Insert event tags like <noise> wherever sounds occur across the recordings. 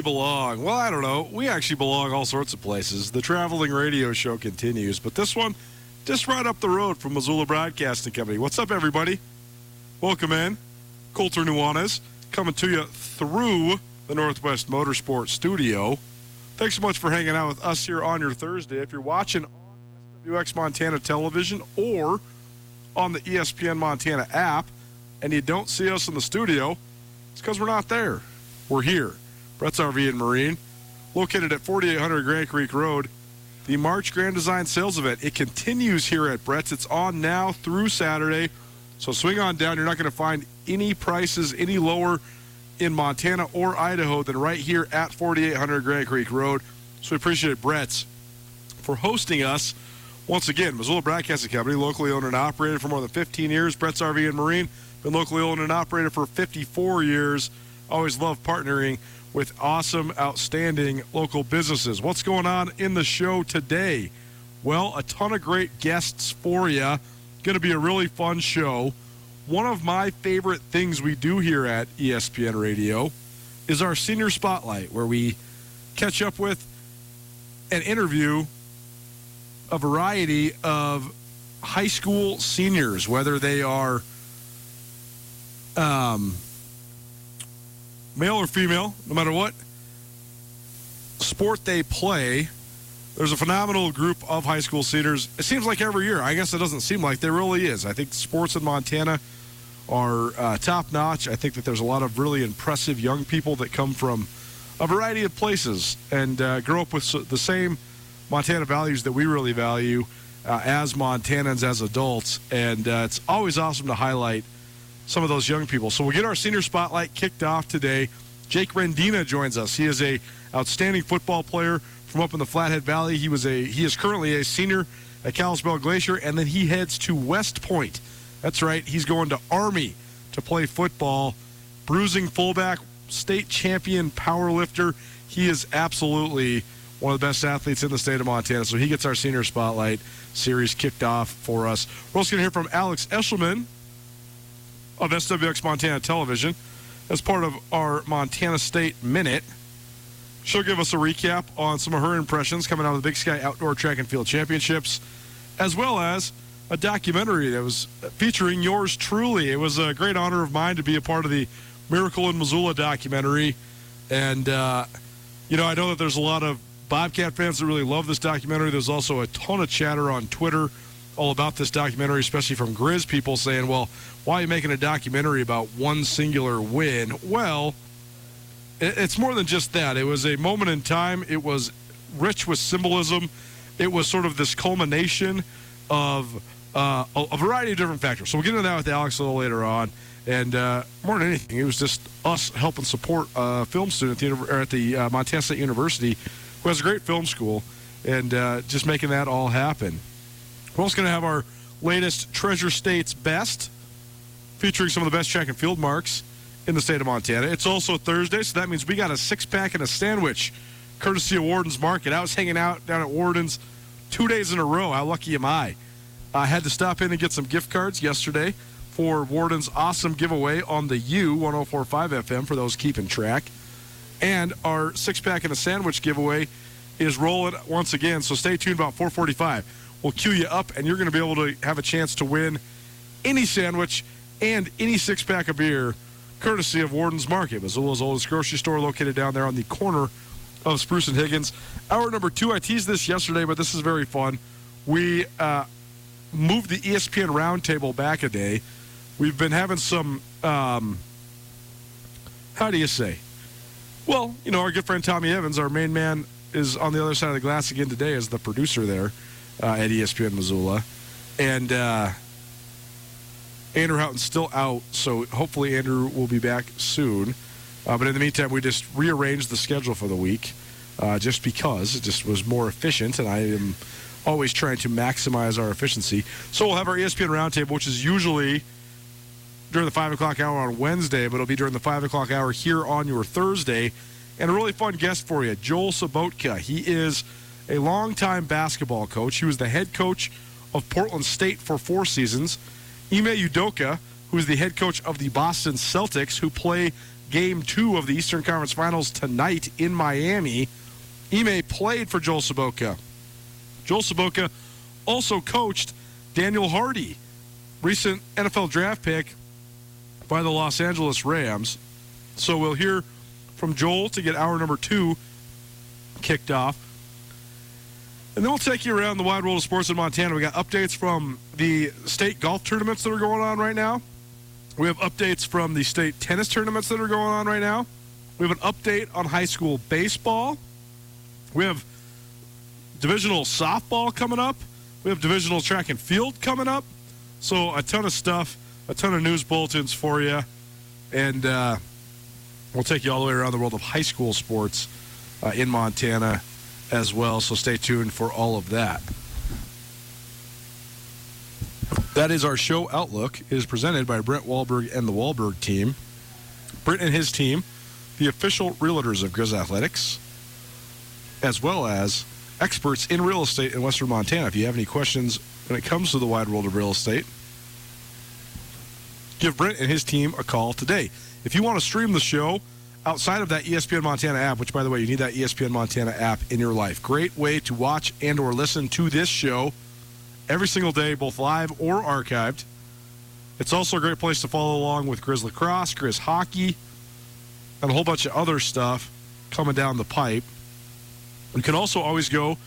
Belong. Well, I don't know. We actually belong all sorts of places. The traveling radio show continues, but this one just right up the road from Missoula Broadcasting Company. What's up, everybody? Welcome in. Colter Nuanez coming to you through the Northwest Motorsport Studio. Thanks so much for hanging out with us here on your Thursday. If you're watching on SWX Montana television or on the ESPN Montana app and you don't see us in the studio, it's because we're not there. We're here. Brett's RV and Marine, located at 4800 Grand Creek Road. The March Grand Design Sales Event. It continues here at Brett's. It's on now through Saturday. So swing on down. You're not going to find any prices any lower in Montana or Idaho than right here at 4800 Grand Creek Road. So we appreciate Brett's for hosting us. Once again, Missoula Broadcasting Company, locally owned and operated for more than 15 years. Brett's RV and Marine, been locally owned and operated for 54 years. Always love partnering with awesome, outstanding local businesses. What's going on in the show today? Well, a ton of great guests for you. Going to be a really fun show. One of my favorite things we do here at ESPN Radio is our senior spotlight, where we catch up with and interview a variety of high school seniors, whether they are um, male or female, no matter what sport they play. There's a phenomenal group of high school seniors. It seems like every year. I guess it doesn't seem like there really is. I think sports in Montana are uh, top notch. I think that there's a lot of really impressive young people that come from a variety of places and uh, grow up with the same Montana values that we really value. uh, as Montanans, as adults. And uh, it's always awesome to highlight some of those young people. So we'll get our senior spotlight kicked off today. Jake Rendina joins us. He is a outstanding football player from up in the Flathead Valley. He was a he is currently a senior at Kalispell Glacier, and then he heads to West Point. That's right. He's going to Army to play football. Bruising fullback, state champion power lifter. He is absolutely one of the best athletes in the state of Montana. So he gets our senior spotlight series kicked off for us. We're also going to hear from Alex Eschelman of SWX Montana Television as part of our Montana State Minute. She'll give us a recap on some of her impressions coming out of the Big Sky Outdoor Track and Field Championships, as well as a documentary that was featuring yours truly. It was a great honor of mine to be a part of the Miracle in Missoula documentary. And, uh, you know, I know that there's a lot of Bobcat fans that really love this documentary. There's also a ton of chatter on Twitter all about this documentary, especially from Grizz people saying, well, why are you making a documentary about one singular win? Well, it's more than just that. It was a moment in time, it was rich with symbolism. It was sort of this culmination of uh, a, variety of different factors. So we'll get into that with Alex a little later on. And uh, more than anything, it was just us helping support a film student at the, at the uh, Montana State University who has a great film school and uh, just making that all happen. We're also going to have our latest Treasure States Best featuring some of the best track and field marks in the state of Montana. It's also Thursday, so that means we got a six pack and a sandwich courtesy of Worden's Market. I was hanging out down at Worden's two days in a row. How lucky am I? I had to stop in and get some gift cards yesterday for Worden's awesome giveaway on the U 1045 FM for those keeping track. And our six pack and a sandwich giveaway is rolling once again. So stay tuned about 445. We'll cue you up, and you're going to be able to have a chance to win any sandwich and any six pack of beer courtesy of Worden's Market, Missoula's oldest grocery store located down there on the corner of Spruce and Higgins. Hour number two, I teased this yesterday, but this is very fun. We uh, moved the ESPN roundtable back a day. We've been having some, um, how do you say? Well, you know, our good friend Tommy Evans, our main man, is on the other side of the glass again today as the producer there uh, at ESPN Missoula. And uh, Andrew Houghton's still out, so hopefully Andrew will be back soon. Uh, but in the meantime, we just rearranged the schedule for the week uh, just because it just was more efficient, and I am always trying to maximize our efficiency. So we'll have our ESPN Roundtable, which is usually during the 5 o'clock hour on Wednesday, but it'll be during the 5 o'clock hour here on your Thursday. And a really fun guest for you, Joel Sobotka. He is a longtime basketball coach. He was the head coach of Portland State for four seasons. Ime Udoka, who is the head coach of the Boston Celtics, who play game two of the Eastern Conference Finals tonight in Miami. Ime played for Joel Sobotka. Joel Sobotka also coached Daniel Hardy, recent NFL draft pick by the Los Angeles Rams. So we'll hear from Joel to get hour number two kicked off. And then we'll take you around the wide world of sports in Montana. We got updates from the state golf tournaments that are going on right now. We have updates from the state tennis tournaments that are going on right now. We have an update on high school baseball. We have divisional softball coming up. We have divisional track and field coming up. So a ton of stuff, a ton of news bulletins for you. And uh, we'll take you all the way around the world of high school sports uh, in Montana as well. So stay tuned for all of that. That is our show outlook. It is presented by Brent Wahlberg and the Wahlberg team. Brent and his team, the official realtors of Grizz Athletics, as well as experts in real estate in Western Montana. If you have any questions when it comes to the wide world of real estate, give Brent and his team a call today. If you want to stream the show, outside of that ESPN Montana app, which by the way, you need that ESPN Montana app in your life. Great way to watch and or listen to this show every single day, both live or archived. It's also a great place to follow along with Grizz Lacrosse, Grizz Hockey, and a whole bunch of other stuff coming down the pipe. You can also always go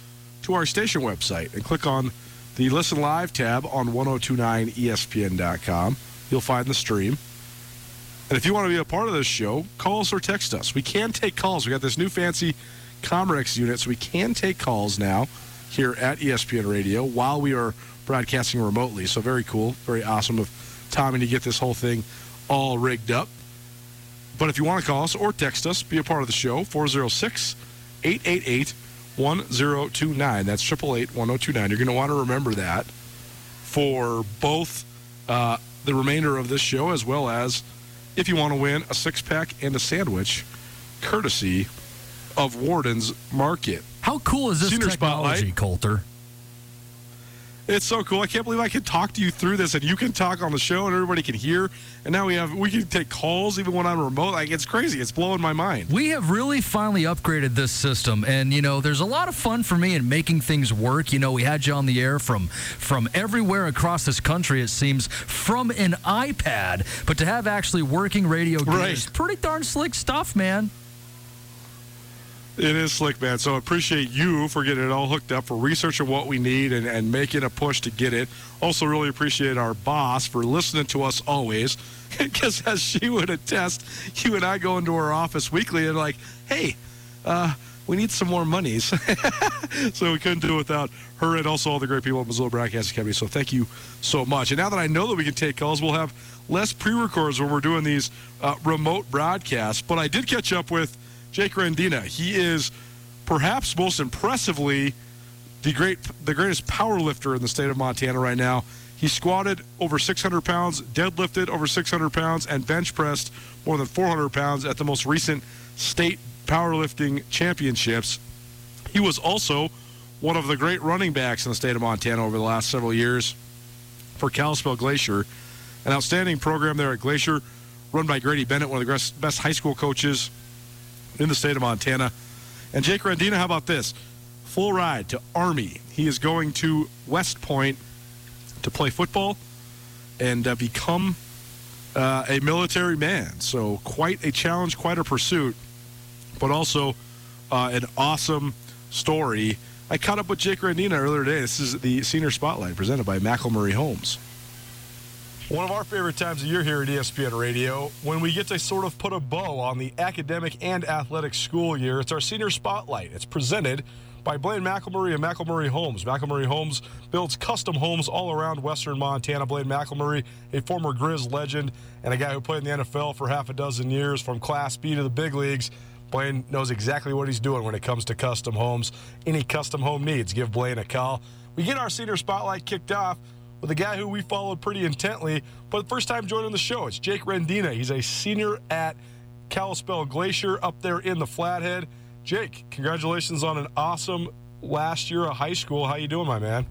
to our station website and click on the Listen Live tab on 1029ESPN.com. You'll find the stream. And if you want to be a part of this show, call us or text us. We can take calls. We got this new fancy Comrex unit, so we can take calls now here at ESPN Radio while we are broadcasting remotely. So very cool, very awesome of Tommy to get this whole thing all rigged up. But if you want to call us or text us, be a part of the show, 406 888 1029. That's 888 1029. You're going to want to remember that for both uh, the remainder of this show as well as if you want to win a six pack and a sandwich courtesy of Worden's Market. How cool is this Senior technology, Spotlight. Colter? It's so cool. I can't believe I can talk to you through this, and you can talk on the show, and everybody can hear. And now we have we can take calls even when I'm remote. Like it's crazy. It's blowing my mind. We have really finally upgraded this system, and you know, there's a lot of fun for me in making things work. You know, we had you on the air from from everywhere across this country. It seems from an iPad, but to have actually working radio gear Right. is pretty darn slick stuff, man. It is slick, man. So I appreciate you for getting it all hooked up, for researching what we need and, and making a push to get it. Also, really appreciate our boss for listening to us always. <laughs> Because as she would attest, you and I go into her office weekly and like, hey, uh, we need some more monies. <laughs> so we couldn't do it without her and also all the great people at Missoula Broadcasting Company. So thank you so much. And now that I know that we can take calls, we'll have less pre-records when we're doing these uh, remote broadcasts. But I did catch up with Jake Rendina. He is perhaps most impressively the great, the greatest power lifter in the state of Montana right now. He squatted over 600 pounds, deadlifted over 600 pounds, and bench pressed more than 400 pounds at the most recent state powerlifting championships. He was also one of the great running backs in the state of Montana over the last several years for Kalispell Glacier, an outstanding program there at Glacier, run by Grady Bennett, one of the best- best high school coaches in the state of Montana. And Jake Rendina, how about this? Full ride to Army. He is going to West Point to play football and uh, become uh, a military man. So quite a challenge, quite a pursuit, but also uh, an awesome story. I caught up with Jake Rendina earlier today. This is the Senior Spotlight presented by McElmurry Homes. One of our favorite times of year here at ESPN Radio, when we get to sort of put a bow on the academic and athletic school year, it's our Senior Spotlight. It's presented by Blaine McElmurry and McElmurry Homes. McElmurry Homes builds custom homes all around western Montana. Blaine McElmurry, a former Grizz legend and a guy who played in the NFL for half a dozen years from Class B to the big leagues. Blaine knows exactly what he's doing when it comes to custom homes. Any custom home needs, give Blaine a call. We get our Senior Spotlight kicked off with a guy who we followed pretty intently, but first time joining the show. It's Jake Rendina. He's a senior at Kalispell Glacier up there in the Flathead. Jake, congratulations on an awesome last year of high school. How you doing, my man?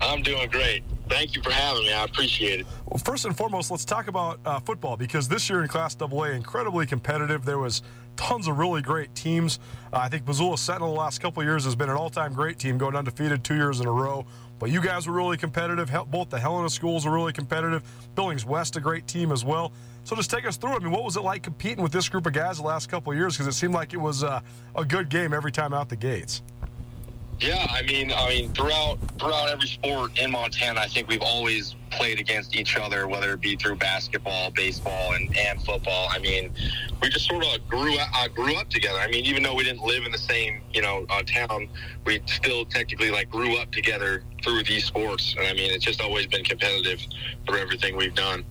I'm doing great. Thank you for having me. I appreciate it. Well, first and foremost, let's talk about uh, football because this year in Class AA, incredibly competitive. There was tons of really great teams. Uh, I think Missoula Sentinel the last couple of years has been an all-time great team, going undefeated two years in a row. But you guys were really competitive. Both the Helena schools were really competitive. Billings West, a great team as well. So just take us through. I mean, what was it like competing with this group of guys the last couple of years? Because it seemed like it was uh, a good game every time out the gates. Yeah, I mean, I mean, throughout throughout every sport in Montana, I think we've always played against each other, whether it be through basketball, baseball, and, and football. I mean, we just sort of grew up, uh, grew up together. I mean, even though we didn't live in the same, you know, uh, town, we still technically like grew up together through these sports. And I mean, it's just always been competitive through everything we've done.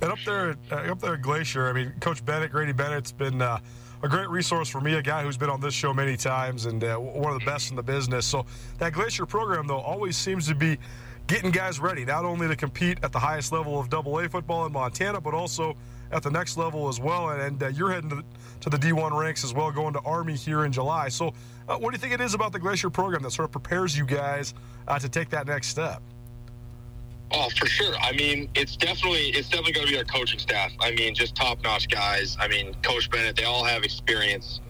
And up there, uh, up there at Glacier, I mean, Coach Bennett, Grady Bennett's been uh, a great resource for me, a guy who's been on this show many times and uh, one of the best in the business. So that Glacier program, though, always seems to be getting guys ready, not only to compete at the highest level of Double A football in Montana, but also at the next level as well. And, and uh, you're heading to the, to the D1 ranks as well, going to Army here in July. So uh, what do you think it is about the Glacier program that sort of prepares you guys uh, to take that next step? Oh, for sure. I mean, it's definitely it's definitely going to be our coaching staff. I mean, just top notch guys. I mean, Coach Bennett. They all have experience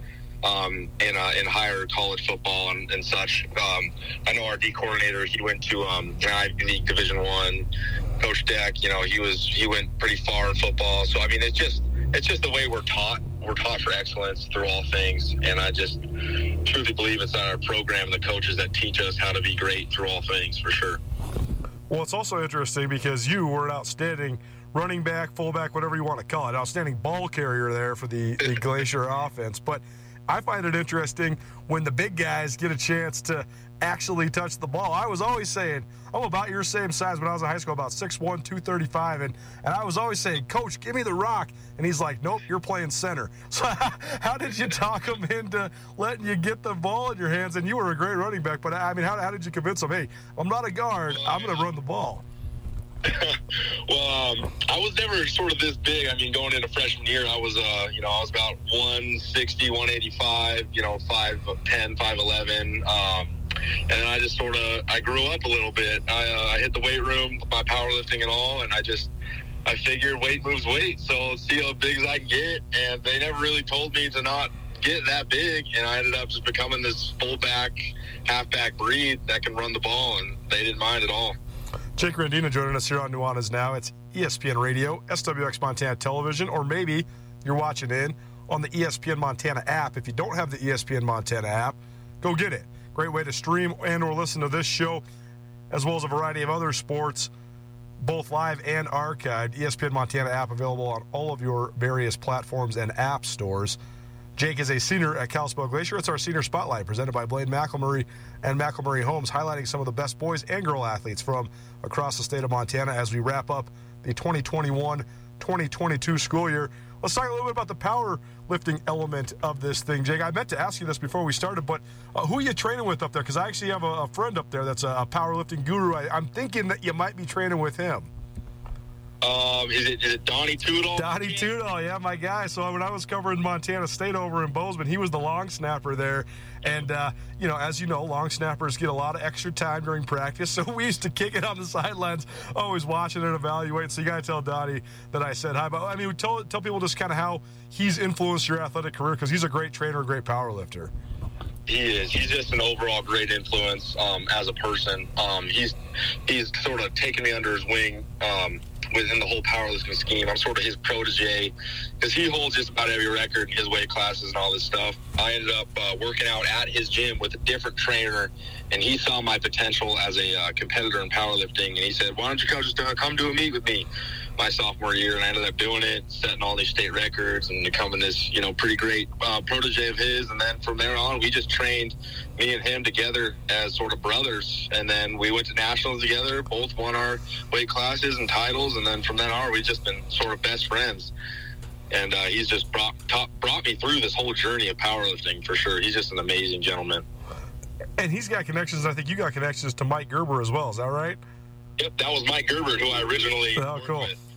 um, in uh, in higher college football and, and such. Um, I know our D coordinator. He went to um, Ivy League Division One. Coach Deck. You know, he was he went pretty far in football. So I mean, it's just it's just the way we're taught. We're taught for excellence through all things, and I just truly believe it's our program, and the coaches that teach us how to be great through all things, for sure. Well, it's also interesting because you were an outstanding running back, fullback, whatever you want to call it, outstanding ball carrier there for the, the Glacier offense. But I find it interesting when the big guys get a chance to actually touch the ball. I was always saying, I'm about your same size when I was in high school, about 6'1, 235. And, and I was always saying, Coach, give me the rock. And he's like, Nope, you're playing center. <laughs> So how did you talk him into letting you get the ball in your hands? And you were a great running back, but I mean, how, how did you convince him, hey, I'm not a guard, I'm going to run the ball? <laughs> well, um, I was never sort of this big. I mean, going into freshman year, I was, uh, you know, I was about 160, 185, you know, 5'10, 5'11. Um, and I just sort of, I grew up a little bit. I, uh, I hit the weight room, my powerlifting and all, and I just, I figured weight moves weight. So see how big as I can get. And they never really told me to not get that big. And I ended up just becoming this fullback, halfback breed that can run the ball. And they didn't mind at all. Jake Rendina joining us here on Nuanez Now. It's ESPN Radio, SWX Montana Television, or maybe you're watching in on the ESPN Montana app. If you don't have the ESPN Montana app, go get it. Great way to stream and or listen to this show, as well as a variety of other sports, both live and archived. ESPN Montana app available on all of your various platforms and app stores. Jake is a senior at Kalispell Glacier. It's our senior spotlight presented by Blaine McElmurry and McElmurry Homes, highlighting some of the best boys and girl athletes from across the state of Montana as we wrap up the 2021 2022 school year. Let's talk a little bit about the powerlifting element of this thing, Jake. I meant to ask you this before we started, but uh, who are you training with up there? Because I actually have a, a, friend up there that's a, a powerlifting guru. I, I'm thinking that you might be training with him. Um, is it, is it Donnie Toodle? Donnie Toodle, yeah, my guy. So when I was covering Montana State over in Bozeman, he was the long snapper there. And, uh, you know, as you know, long snappers get a lot of extra time during practice. <laughs> So we used to kick it on the sidelines, always watching and evaluate. So you got to tell Donnie that I said hi. But I mean, tell, tell people just kind of how he's influenced your athletic career because he's a great trainer, a great power lifter. He is. He's just an overall great influence um, as a person. Um, he's he's sort of taken me under his wing um, within the whole powerlifting scheme. I'm sort of his protege because he holds just about every record in his weight classes and all this stuff. I ended up uh, working out at his gym with a different trainer, and he saw my potential as a uh, competitor in powerlifting, and he said, "Why don't you come just uh, come do a meet with me?" My sophomore year, and I ended up doing it, setting all these state records, and becoming this, you know, pretty great uh, protege of his. And then from there on, we just trained me and him together as sort of brothers. And then we went to nationals together, both won our weight classes and titles. And then from then on, we've just been sort of best friends. And uh, he's just brought top, brought me through this whole journey of powerlifting for sure. He's just an amazing gentleman. And he's got connections. I think you got connections to Mike Gerber as well. Is that right? Yep, that was Mike Gerber, who I originally. Oh, cool. With.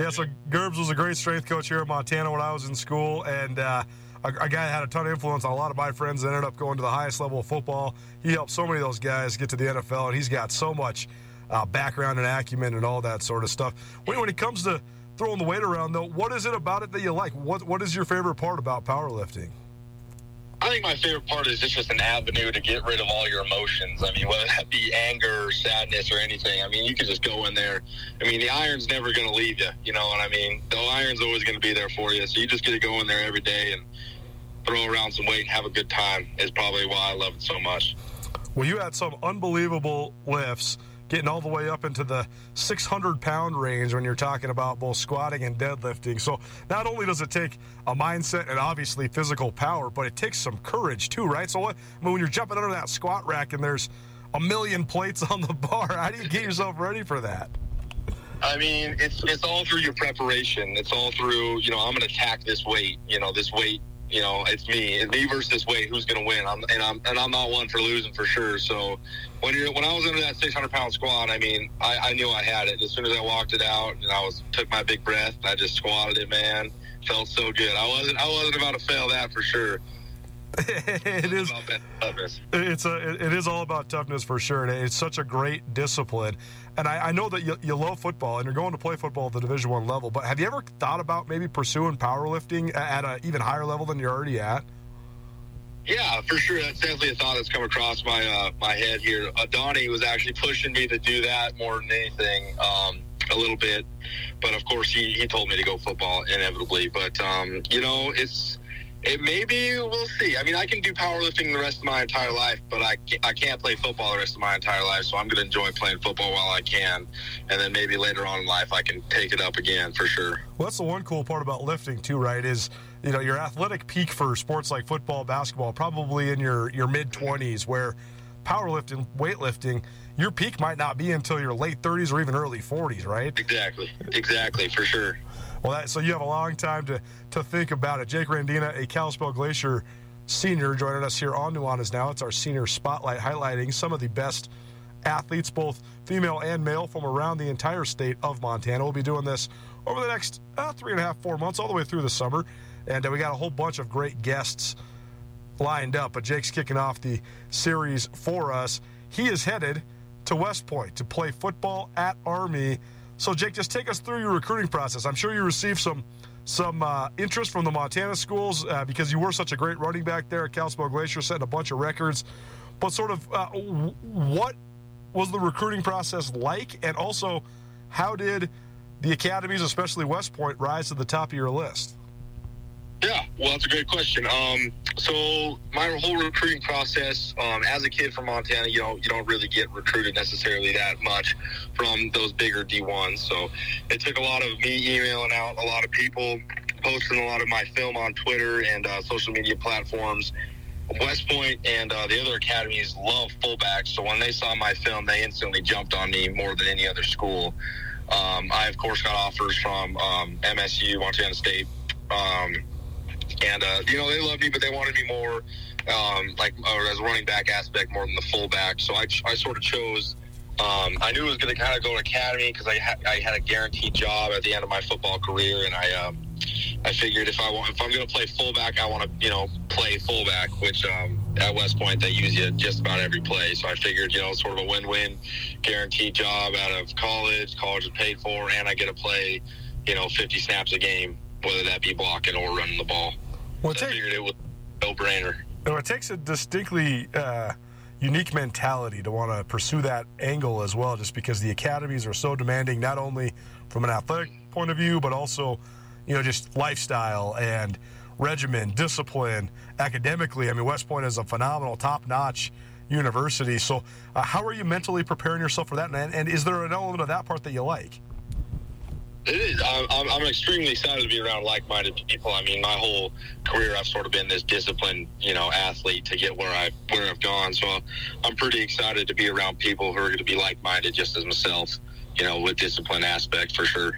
Yeah, so Gerbs was a great strength coach here in Montana when I was in school, and uh, a, a, guy that had a ton of influence on a lot of my friends that ended up going to the highest level of football. He helped so many of those guys get to the NFL, and he's got so much uh, background and acumen and all that sort of stuff. When, when it comes to throwing the weight around, though, what is it about it that you like? What What is your favorite part about powerlifting? I think my favorite part is it's just an avenue to get rid of all your emotions. I mean, whether that be anger or sadness or anything. I mean, you can just go in there. I mean, the iron's never going to leave you. You know what I mean? The iron's always going to be there for you. So you just get to go in there every day and throw around some weight and have a good time. Is probably why I love it so much. Well, you had some unbelievable lifts getting all the way up into the 600 pound range when you're talking about both squatting and deadlifting. So not only does it take a mindset and obviously physical power, but it takes some courage too, right? So what, I mean, when you're jumping under that squat rack and there's a million plates <laughs> on the bar, how do you get yourself ready for that? I mean, it's it's all through your preparation. It's all through, you know, I'm going to attack this weight. You know, this weight you know, it's me. It's me versus weight. Who's going to win? I'm, and I'm and I'm not one for losing for sure. So when you're when I was under that 600 pound squat, I mean, I, I knew I had it as soon as I walked it out, and I was took my big breath. I just squatted it, man. Felt so good. I wasn't I wasn't about to fail that for sure. <laughs> it is it's a it is all about toughness for sure and it's such a great discipline and I, I know that you, you, love football and you're going to play football at the division one level but have you ever thought about maybe pursuing powerlifting at an even higher level than you're already at yeah, for sure. That's definitely a thought that's come across my uh, my head here. Uh, Donnie was actually pushing me to do that more than anything, um, a little bit. But of course, he, he told me to go football inevitably. But um, you know, it's it maybe we'll see. I mean, I can do powerlifting the rest of my entire life, but I can't, I can't play football the rest of my entire life. So I'm going to enjoy playing football while I can, and then maybe later on in life I can take it up again for sure. Well, that's the one cool part about lifting too, right? Is you know your athletic peak for sports like football, basketball, probably in your your mid 20s, where powerlifting, weightlifting, your peak might not be until your late 30s or even early 40s, right? Exactly. Exactly. For sure. Well, that, so you have a long time to, to think about it. Jake Rendina, a Kalispell Glacier senior, joining us here on Nuanez Now. It's our senior spotlight highlighting some of the best athletes, both female and male, from around the entire state of Montana. We'll be doing this over the next uh, three and a half, four months, all the way through the summer. And uh, we got a whole bunch of great guests lined up. But Jake's kicking off the series for us. He is headed to West Point to play football at Army. So, Jake, just take us through your recruiting process. I'm sure you received some some uh, interest from the Montana schools uh, because you were such a great running back there at Kalispell Glacier, setting a bunch of records. But sort of, uh, what was the recruiting process like, and also, how did the academies, especially West Point, rise to the top of your list? Yeah, well, that's a great question. Um, so my whole recruiting process, um, as a kid from Montana, you know, you don't really get recruited necessarily that much from those bigger D1s. So it took a lot of me emailing out a lot of people, posting a lot of my film on Twitter and uh, social media platforms. West Point and uh, the other academies love fullbacks, so when they saw my film, they instantly jumped on me more than any other school. Um, I, of course, got offers from um, MSU, Montana State. Um, and uh, you know they loved me, but they wanted me more um, like or as a running back aspect more than the fullback. So I, I sort of chose. Um, I knew it was going to kind of go to academy because I, ha- I had a guaranteed job at the end of my football career, and I um, I figured if I want if I'm going to play fullback, I want to you know play fullback, which um, at West Point they use you just about every play. So I figured you know sort of a win-win, guaranteed job out of college. College is paid for, and I get to play you know 50 snaps a game, whether that be blocking or running the ball. Well, I figured it was no brainer. No, it takes a distinctly uh, unique mentality to want to pursue that angle as well, just because the academies are so demanding, not only from an athletic point of view, but also, you know, just lifestyle and regimen, discipline, academically. I mean, West Point is a phenomenal, top-notch university. So, uh, how are you mentally preparing yourself for that? And, and is there an element of that part that you like? It is. I'm, I'm, extremely excited to be around like-minded people. I mean, my whole career, I've sort of been this disciplined, you know, athlete to get where I where I've gone. So I'm pretty excited to be around people who are going to be like-minded, just as myself. You know, with discipline aspect for sure.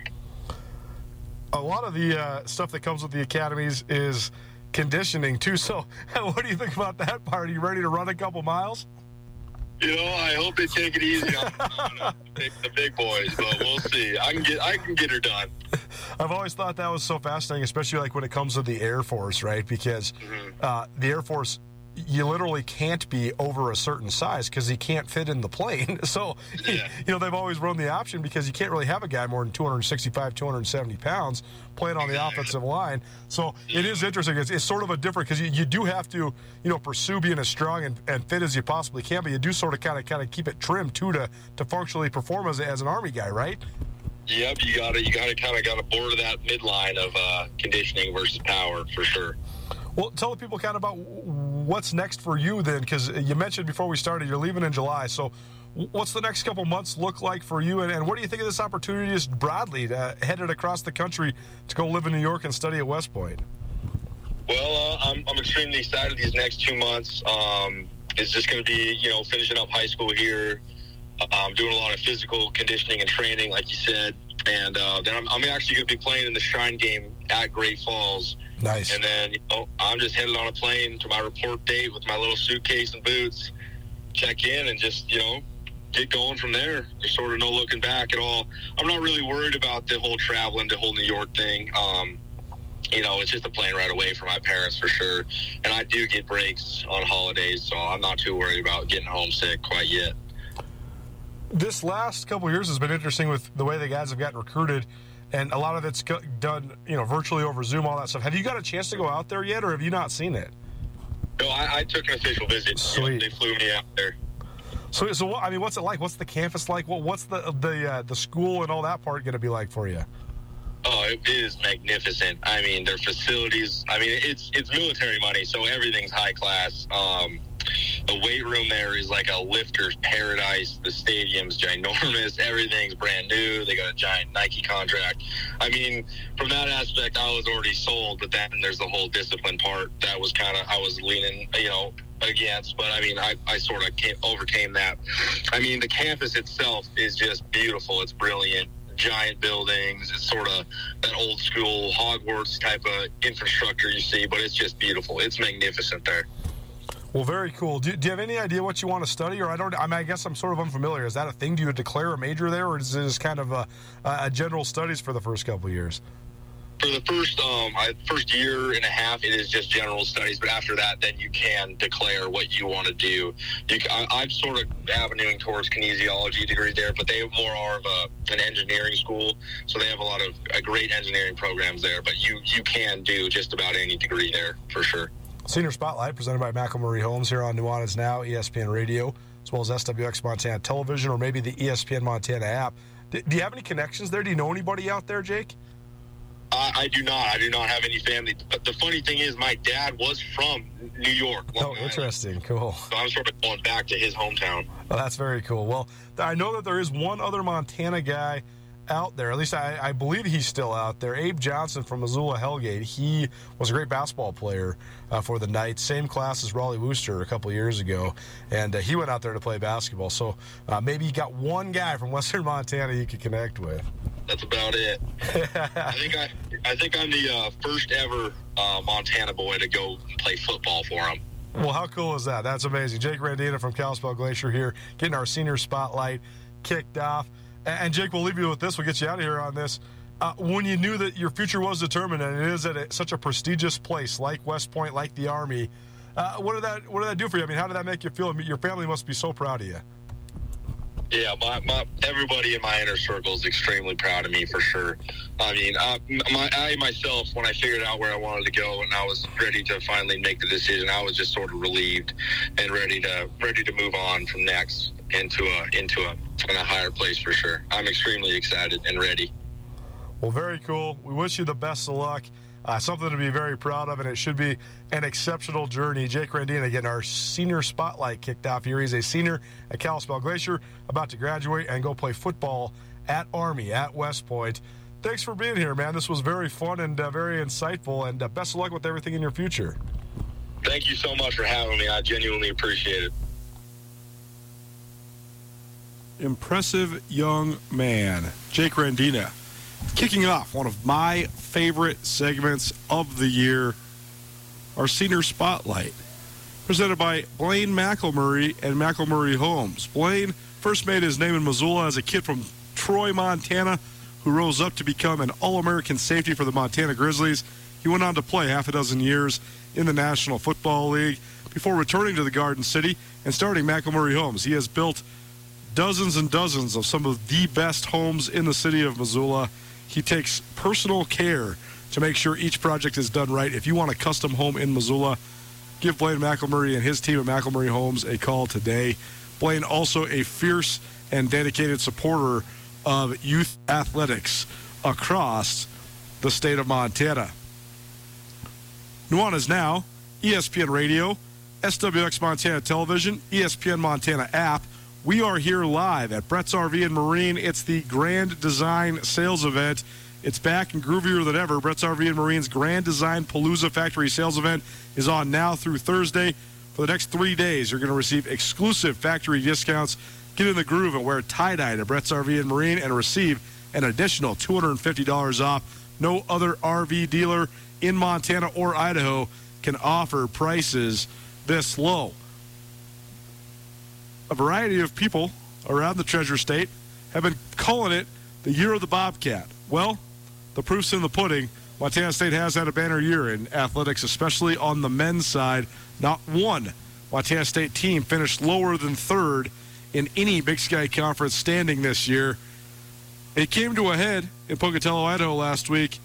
a lot of the uh, stuff that comes with the academies is conditioning too. So, <laughs> what do you think about that part? Are you ready to run a couple miles? You know, I hope they take it easy on, on the big boys, but we'll see. I can get I can get her done. I've always thought that was so fascinating, especially like when it comes to the Air Force, right? Because uh, the Air Force, you literally can't be over a certain size because he can't fit in the plane. <laughs> So, Yeah. you know, they've always run the option because you can't really have a guy more than 265, 270 pounds playing on the offensive line. So it is interesting. It's, it's sort of a different because you, you do have to, you know, pursue being as strong and, and fit as you possibly can, but you do sort of kind of kind of keep it trimmed too to to functionally perform as, as an Army guy, right? Yep, you got to you got to kind of got to border that midline of uh, conditioning versus power for sure. Well, tell the people kind of about what's next for you then, because you mentioned before we started you're leaving in July. So, what's the next couple months look like for you, and, and what do you think of this opportunity just broadly to headed across the country to go live in New York and study at West Point? Well, uh, I'm, I'm extremely excited these next two months. Um, it's just going to be, you know, finishing up high school here, um, doing a lot of physical conditioning and training, like you said. And uh, then I'm, I'm actually going to be playing in the Shrine game at Great Falls. Nice. And then, you know, I'm just headed on a plane to my report date with my little suitcase and boots, check in, and just, you know, get going from there. There's sort of no looking back at all. I'm not really worried about the whole traveling, the whole New York thing. Um, you know, it's just a plane right away for my parents for sure. And I do get breaks on holidays, so I'm not too worried about getting homesick quite yet. This last couple years has been interesting with the way the guys have gotten recruited, and a lot of it's done, you know, virtually over Zoom, all that stuff. Have you got a chance to go out there yet, or have you not seen it? No, I, I took an official visit. Sweet. they flew me out there. So, so what, I mean, what's it like? What's the campus like? What, what's the the uh, the school and all that part going to be like for you? Oh, it is magnificent. I mean, their facilities. I mean, it's it's military money, so everything's high class. Um, the weight room there is like a lifter's paradise. The stadium's ginormous. <laughs> Everything's brand new. They got a giant Nike contract. I mean, from that aspect, I was already sold. But then there's the whole discipline part that was kind of I was leaning, you know, against, but I mean, I, I sort of came, overcame that. I mean, the campus itself is just beautiful. It's brilliant. Giant buildings. It's sort of that old school Hogwarts type of infrastructure you see, but it's just beautiful. It's magnificent there. Well, very cool. Do, do, you have any idea what you want to study, or I don't? I mean, I guess I'm sort of unfamiliar. Is that a thing? Do you declare a major there, or is it just kind of a, a general studies for the first couple years? For the first um, first year and a half, it is just general studies. But after that, then you can declare what you want to do. You, I, am sort of avenuing towards kinesiology degree there, but they more are of a, an engineering school, so they have a lot of uh, great engineering programs there. But you you can do just about any degree there for sure. Senior Spotlight presented by McElmurry Homes here on Nuanez Now, ESPN Radio, as well as SWX Montana Television or maybe the ESPN Montana app. Do, do you have any connections there? Do you know anybody out there, Jake? Uh, I do not. I do not have any family. But the funny thing is, my dad was from New York. oh, interesting. Cool. So I'm sort of going back to his hometown. Oh, that's very cool. Well, I know that there is one other Montana guy out there. At least I, I, believe he's still out there. Abe Johnson from Missoula Hellgate. He was a great basketball player uh, for the Knights. Same class as Raleigh Wooster a couple years ago, and uh, he went out there to play basketball. So uh, maybe you got one guy from <laughs> Western Montana you could connect with. That's about it. <laughs> I think I, I think I'm the uh, first ever uh, Montana boy to go play football for him. Well, how cool is that? That's amazing. Jake Rendina from Kalispell Glacier here, getting our senior spotlight kicked off. And Jake, we'll leave you with this. We'll get you out of here on this. Uh, when you knew that your future was determined, and it is at a, such a prestigious place like West Point, like the Army, uh, what did that what did that do for you? I mean, how did that make you feel? I mean, Your family must be so proud of you. Yeah, my, my everybody in my inner circle is extremely proud of me for sure. I mean, I, my, I myself, when I figured out where I wanted to go and I was ready to finally make the decision, I was just sort of relieved and ready to ready to move on from next into a into a in a higher place for sure. I'm extremely excited and ready. Well, very cool. We wish you the best of luck. Uh, something to be very proud of, and it should be an exceptional journey. Jake Rendina getting our senior spotlight kicked off here. He's a senior at Kalispell Glacier, about to graduate and go play football at Army at West Point. Thanks for being here, man. This was very fun and uh, very insightful, and uh, best of luck with everything in your future. Thank you so much for having me. I genuinely appreciate it impressive young man, Jake Rendina, kicking off one of my favorite segments of the year, our senior spotlight, presented by Blaine McElmurry and McElmurry Homes. Blaine first made his name in Missoula as a kid from Troy, Montana, who rose up to become an All American safety for the Montana Grizzlies. He went on to play half a dozen years in the National Football League before returning to the Garden City and starting McElmurry Homes. He has built dozens and dozens of some of the best homes in the city of Missoula. He takes personal care to make sure each project is done right. If you want a custom home in Missoula, give Blaine McElmurry and his team at McElmurry Homes a call today. Blaine also a fierce and dedicated supporter of youth athletics across the state of Montana. Nuanez Now, ESPN Radio, SWX Montana Television, ESPN Montana app, we are here live at Brett's RV and Marine. It's the Grand Design Sales Event. It's back and groovier than ever. Brett's RV and Marine's Grand Design Palooza Factory Sales Event is on now through Thursday. For the next three days, you're going to receive exclusive factory discounts. Get in the groove and wear tie dye to Brett's RV and Marine and receive an additional $250 off. No other RV dealer in Montana or Idaho can offer prices this low a variety of people around the Treasure State have been calling it the year of the Bobcat. Well, the proof's in the pudding. Montana State has had a banner year in athletics, especially on the men's side. Not one Montana State team finished lower than third in any Big Sky Conference standing this year. It came to a head in Pocatello, Idaho last week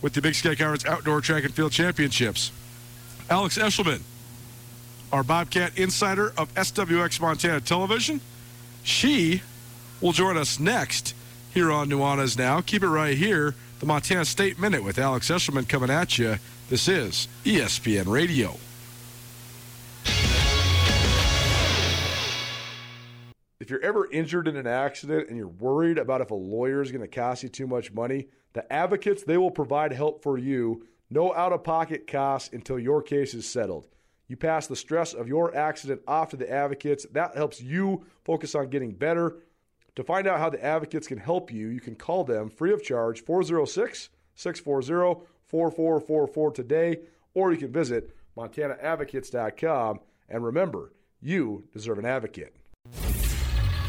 with the Big Sky Conference Outdoor Track and Field Championships. Alex Eschelman our Bobcat insider of SWX Montana Television. She will join us next here on Nuanez Now. Keep it right here. The Montana State Minute with Alex Eschelman coming at you. This is ESPN Radio. If you're ever injured in an accident and you're worried about if a lawyer is going to cost you too much money, the advocates they will provide help for you. No out of pocket costs until your case is settled. You pass the stress of your accident off to the advocates. That helps you focus on getting better. To find out how the advocates can help you, you can call them free of charge 406 640 4444 today, or you can visit montanaadvocates.com. And remember, you deserve an advocate.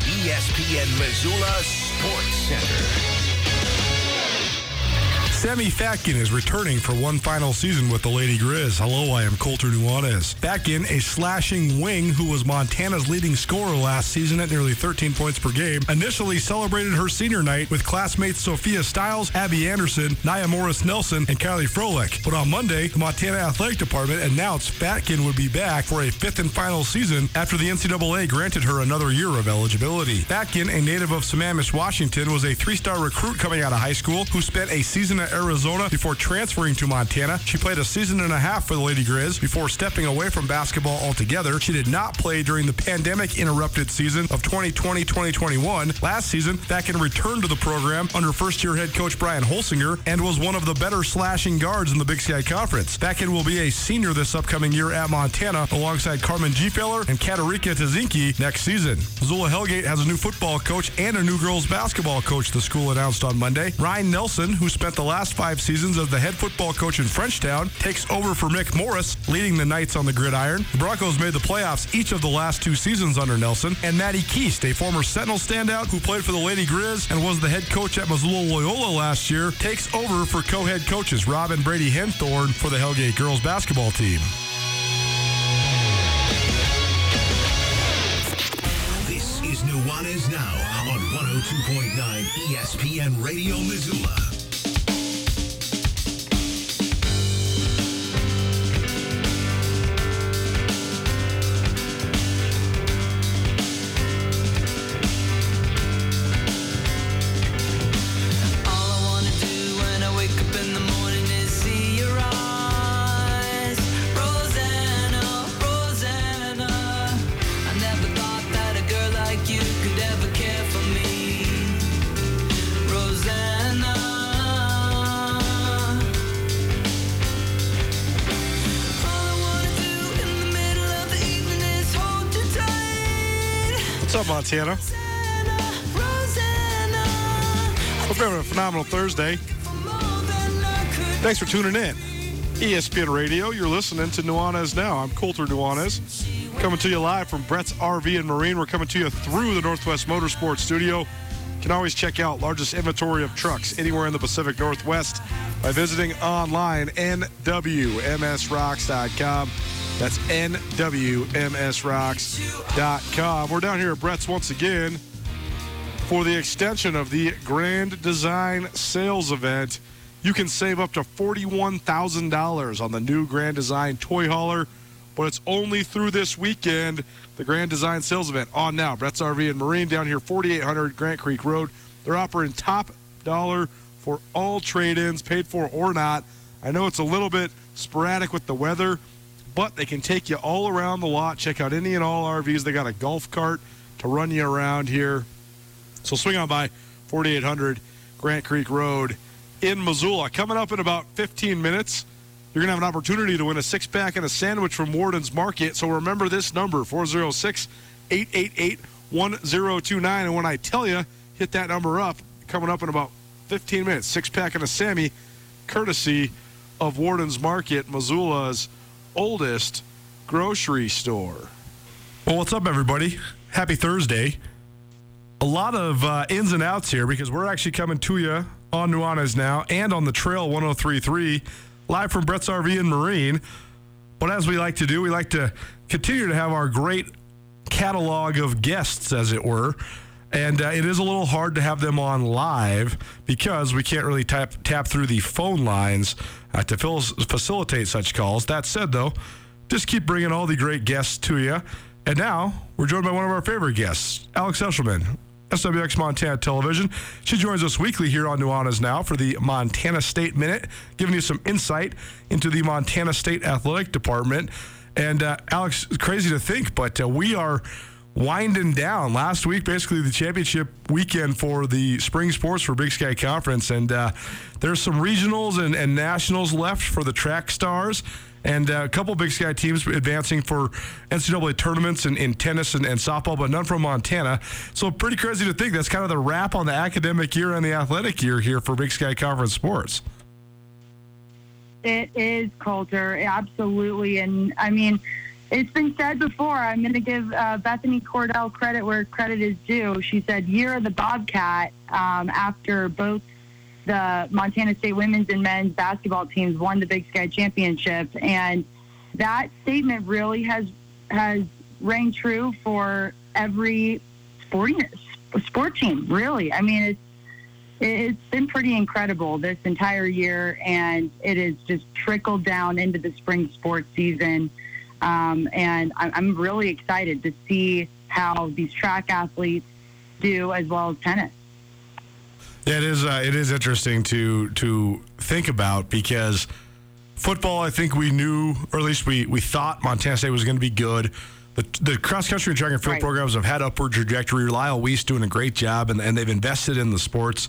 ESPN Missoula Sports Center. Sammy Fatkin is returning for one final season with the Lady Griz. Hello, I am Colter Nuanez. Fatkin, a slashing wing who was Montana's leading scorer last season at nearly 13 points per game, initially celebrated her senior night with classmates Sophia Stiles, Abby Anderson, Nia Morris Nelson, and Kylie Froelich. But on Monday, the Montana Athletic Department announced Fatkin would be back for a fifth and final season after the NCAA granted her another year of eligibility. Fatkin, a native of Sammamish, Washington, was a three-star recruit coming out of high school who spent a season at Arizona before transferring to Montana. She played a season and a half for the Lady Griz before stepping away from basketball altogether. She did not play during the pandemic interrupted season of 2020-2021. Last season, Fatkin returned to the program under first-year head coach Brian Holsinger and was one of the better slashing guards in the Big Sky Conference. Fatkin will be a senior this upcoming year at Montana alongside Carmen Gfeller and Katarika Tazinki next season. Missoula Hellgate has a new football coach and a new girls basketball coach, the school announced on Monday. Ryan Nelson, who spent the last five seasons as the head football coach in Frenchtown, takes over for Mick Morris, leading the Knights on the gridiron. The Broncos made the playoffs each of the last two seasons under Nelson, and Maddie Keast, a former Sentinel standout who played for the Lady Griz and was the head coach at Missoula Loyola last year, takes over for co-head coaches Rob and Brady Henthorn for the Hellgate girls basketball team. This is Now on 102.9 ESPN Radio Missoula. Montana? Hope you're having a phenomenal Thursday. Thanks for tuning in. ESPN Radio, you're listening to Nuanez Now. I'm Colter Nuanez, coming to you live from Brett's RV and Marine. We're coming to you through the Northwest Motorsports Studio. You can always check out largest inventory of trucks anywhere in the Pacific Northwest by visiting online nwmsrocks.com. That's nwmsrocks.com. We're down here at Brett's once again for the extension of the Grand Design Sales Event. You can save up to $41,000 on the new Grand Design Toy Hauler, but it's only through this weekend. The Grand Design Sales Event on now. Brett's RV and Marine down here, 4800 Grant Creek Road. They're offering top dollar for all trade ins, paid for or not. I know it's a little bit sporadic with the weather, but they can take you all around the lot. Check out any and all RVs. They got a golf cart to run you around here. So swing on by 4800 Grant Creek Road in Missoula. Coming up in about 15 minutes, you're going to have an opportunity to win a six pack and a sandwich from Worden's Market. So remember this number 406 888 1029. And when I tell you, hit that number up, coming up in about 15 minutes. Six pack and a Sammy, courtesy of Worden's Market, Missoula's oldest grocery store. Well, what's up, everybody? Happy Thursday. A lot of uh, ins and outs here because we're actually coming to you on Nuanez now and on the Trail 1033, live from Brett's RV and Marine. But as we like to do, we like to continue to have our great catalog of guests, as it were. And uh, it is a little hard to have them on live because we can't really tap, tap through the phone lines uh, to fil- facilitate such calls. That said, though, just keep bringing all the great guests to you. And now we're joined by one of our favorite guests, Alex Eschelman, SWX Montana Television. She joins us weekly here on Nuanez Now for the Montana State Minute, giving you some insight into the Montana State Athletic Department. And uh, Alex, crazy to think, but uh, we are winding down. Last week, basically the championship weekend for the spring sports for Big Sky Conference, and uh, there's some regionals and, and nationals left for the track stars. and uh, a couple Big Sky teams advancing for NCAA tournaments in, in tennis and, and softball, but none from Montana. So pretty crazy to think that's kind of the wrap on the academic year and the athletic year here for Big Sky Conference sports. It is Colter, absolutely. And I mean, it's been said before. I'm going to give uh, Bethany Cordell credit where credit is due. She said, "Year of the Bobcat." Um, after both the Montana State women's and men's basketball teams won the Big Sky Championship, and that statement really has has rang true for every sporting sport team. Really, I mean, it's it's been pretty incredible this entire year, and it has just trickled down into the spring sports season. Um, and I'm, I'm really excited to see how these track athletes do as well as tennis. Yeah, it is. Uh, it is interesting to to think about because football. I think we knew, or at least we we thought Montana State was going to be good. The, the cross country and track and field Right. programs have had upward trajectory. Lyle Weese doing a great job, and, and they've invested in the sports.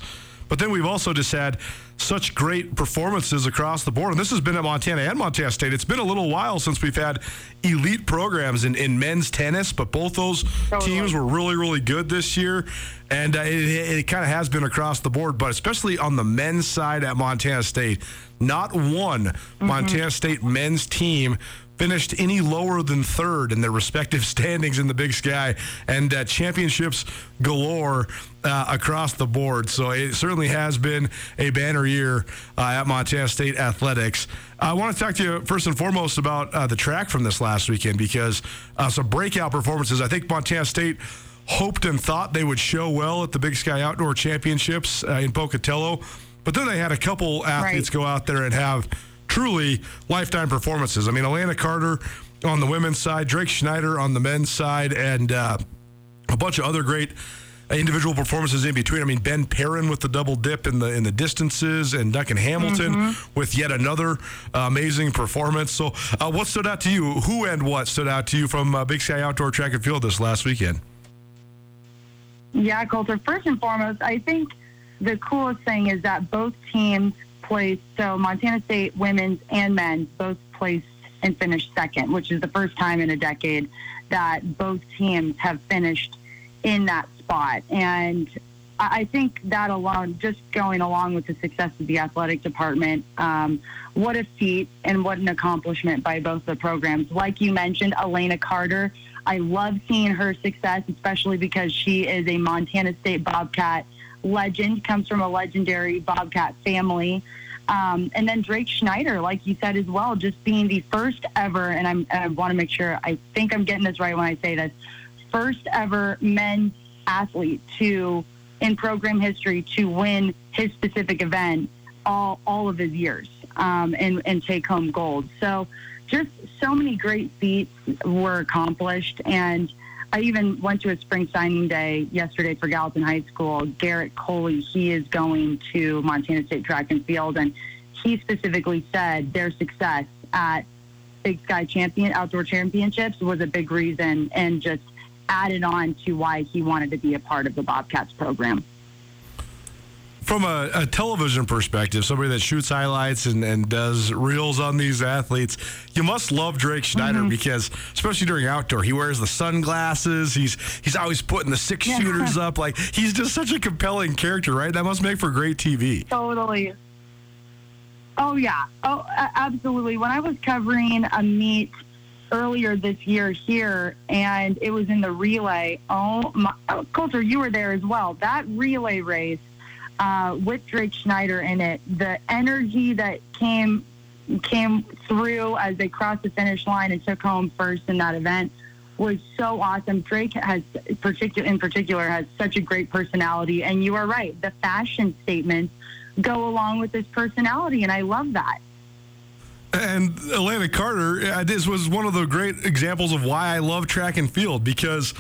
But then we've also just had such great performances across the board. And this has been at Montana and Montana State. It's been a little while since we've had elite programs in, in men's tennis, but both those teams were really, really good this year. And uh, it, it kind of has been across the board, but especially on the men's side at Montana State, not one Montana State men's team finished any lower than third in their respective <laughs> standings in the Big Sky, and uh, championships galore uh, across the board. So it certainly has been a banner year uh, at Montana State athletics. I want to talk to you first and foremost about uh, the track from this last weekend because uh, some breakout performances. I think Montana State hoped and thought they would show well at the Big Sky Outdoor Championships uh, in Pocatello, but then they had a couple athletes go out there and have truly lifetime performances. I mean, Alana Carter on the women's side, Drake Schneider on the men's side, and uh, a bunch of other great individual performances in between. I mean, Ben Perrin with the double dip in the in the distances, and Duncan Hamilton with yet another uh, amazing performance. So, uh, what stood out to you? Who and what stood out to you from uh, Big Sky Outdoor Track and Field this last weekend? Yeah, Colter. First and foremost, I think the coolest thing is that both teams placed, so Montana State women's and men's both placed and finished second, which is the first time in a decade that both teams have finished in that spot. And I think that alone, just going along with the success of the athletic department, um, what a feat and what an accomplishment by both the programs. Like you mentioned, Elena Carter, I love seeing her success, especially because she is a Montana State Bobcat legend, comes from a legendary Bobcat family. Um, and then Drake Schneider, like you said as well, just being the first ever, and I'm, I want to make sure, I think I'm getting this right when I say this, first ever men's athlete to, in program history, to win his specific event all, all of his years um, and, and take home gold. So just so many great feats were accomplished. And I even went to a spring signing day yesterday for Gallatin High School. Garrett Coley, he is going to Montana State Track and Field, and he specifically said their success at Big Sky Champion Outdoor Championships was a big reason, and just added on to why he wanted to be a part of the Bobcats program. From a, a television perspective, somebody that shoots highlights and, and does reels on these athletes, you must love Drake Schneider mm-hmm. because, especially during outdoor, he wears the sunglasses. He's he's always putting the six Yeah. shooters <laughs> up. Like he's just such a compelling character, right? That must make for great TV. Totally. Oh yeah. Oh, absolutely. When I was covering a meet earlier this year here, and it was in the relay. Oh, my, oh, Colter, you were there as well. That relay race uh, with Drake Schneider in it, the energy that came came through as they crossed the finish line and took home first in that event was so awesome. Drake has particular in particular has such a great personality, and you are right. The fashion statements go along with his personality, and I love that. And Alana Carter, uh, this was one of the great examples of why I love track and field because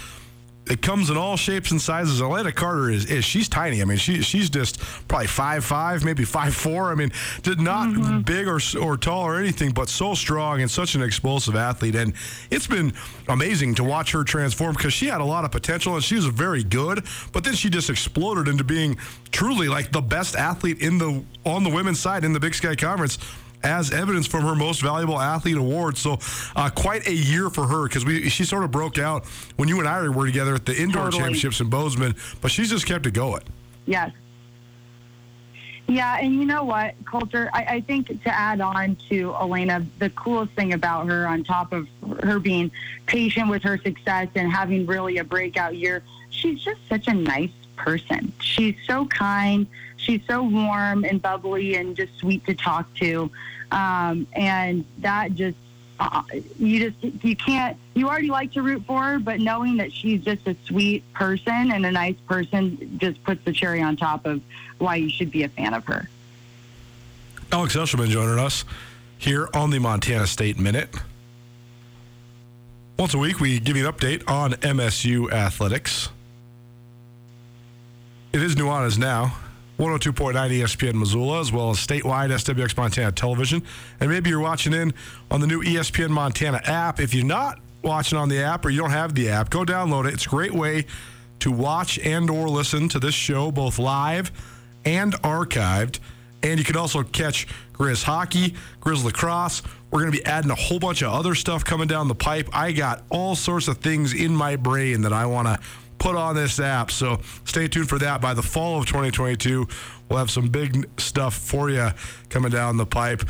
it comes in all shapes and sizes. Alana Carter is, is she's tiny. I mean, she she's just probably five five, maybe five four. I mean, did not mm-hmm. big or or tall or anything, but so strong and such an explosive athlete. And it's been amazing to watch her transform because she had a lot of potential and she was very good, but then she just exploded into being truly like the best athlete in the on the women's side in the Big Sky Conference as evidence from her Most Valuable Athlete award. So, uh, quite a year for her because we she sort of broke out when you and I were together at the indoor Totally. championships in Bozeman, but she's just kept it going. Yes. Yeah, and you know what, Colter? I, I think to add on to Elena, the coolest thing about her, on top of her being patient with her success and having really a breakout year, she's just such a nice person. She's so kind. She's so warm and bubbly and just sweet to talk to. Um, and that just, uh, you just, you can't, you already like to root for her, but knowing that she's just a sweet person and a nice person just puts the cherry on top of why you should be a fan of her. Alex Eschelman joining us here on the Montana State Minute. Once a week, we give you an update on MSU athletics. It is Nuanez now. 102.9 ESPN Missoula, as well as statewide SWX Montana television. And maybe you're watching in on the new ESPN Montana app. If you're not watching on the app or you don't have the app, go download it. It's a great way to watch and or listen to this show both live and archived. And you can also catch Grizz hockey, Grizz lacrosse. We're going to be adding a whole bunch of other stuff coming down the pipe. I got all sorts of things in my brain that I want to put on this app. So stay tuned for that. By the fall of 2022, we'll have some big stuff for you coming down the pipe.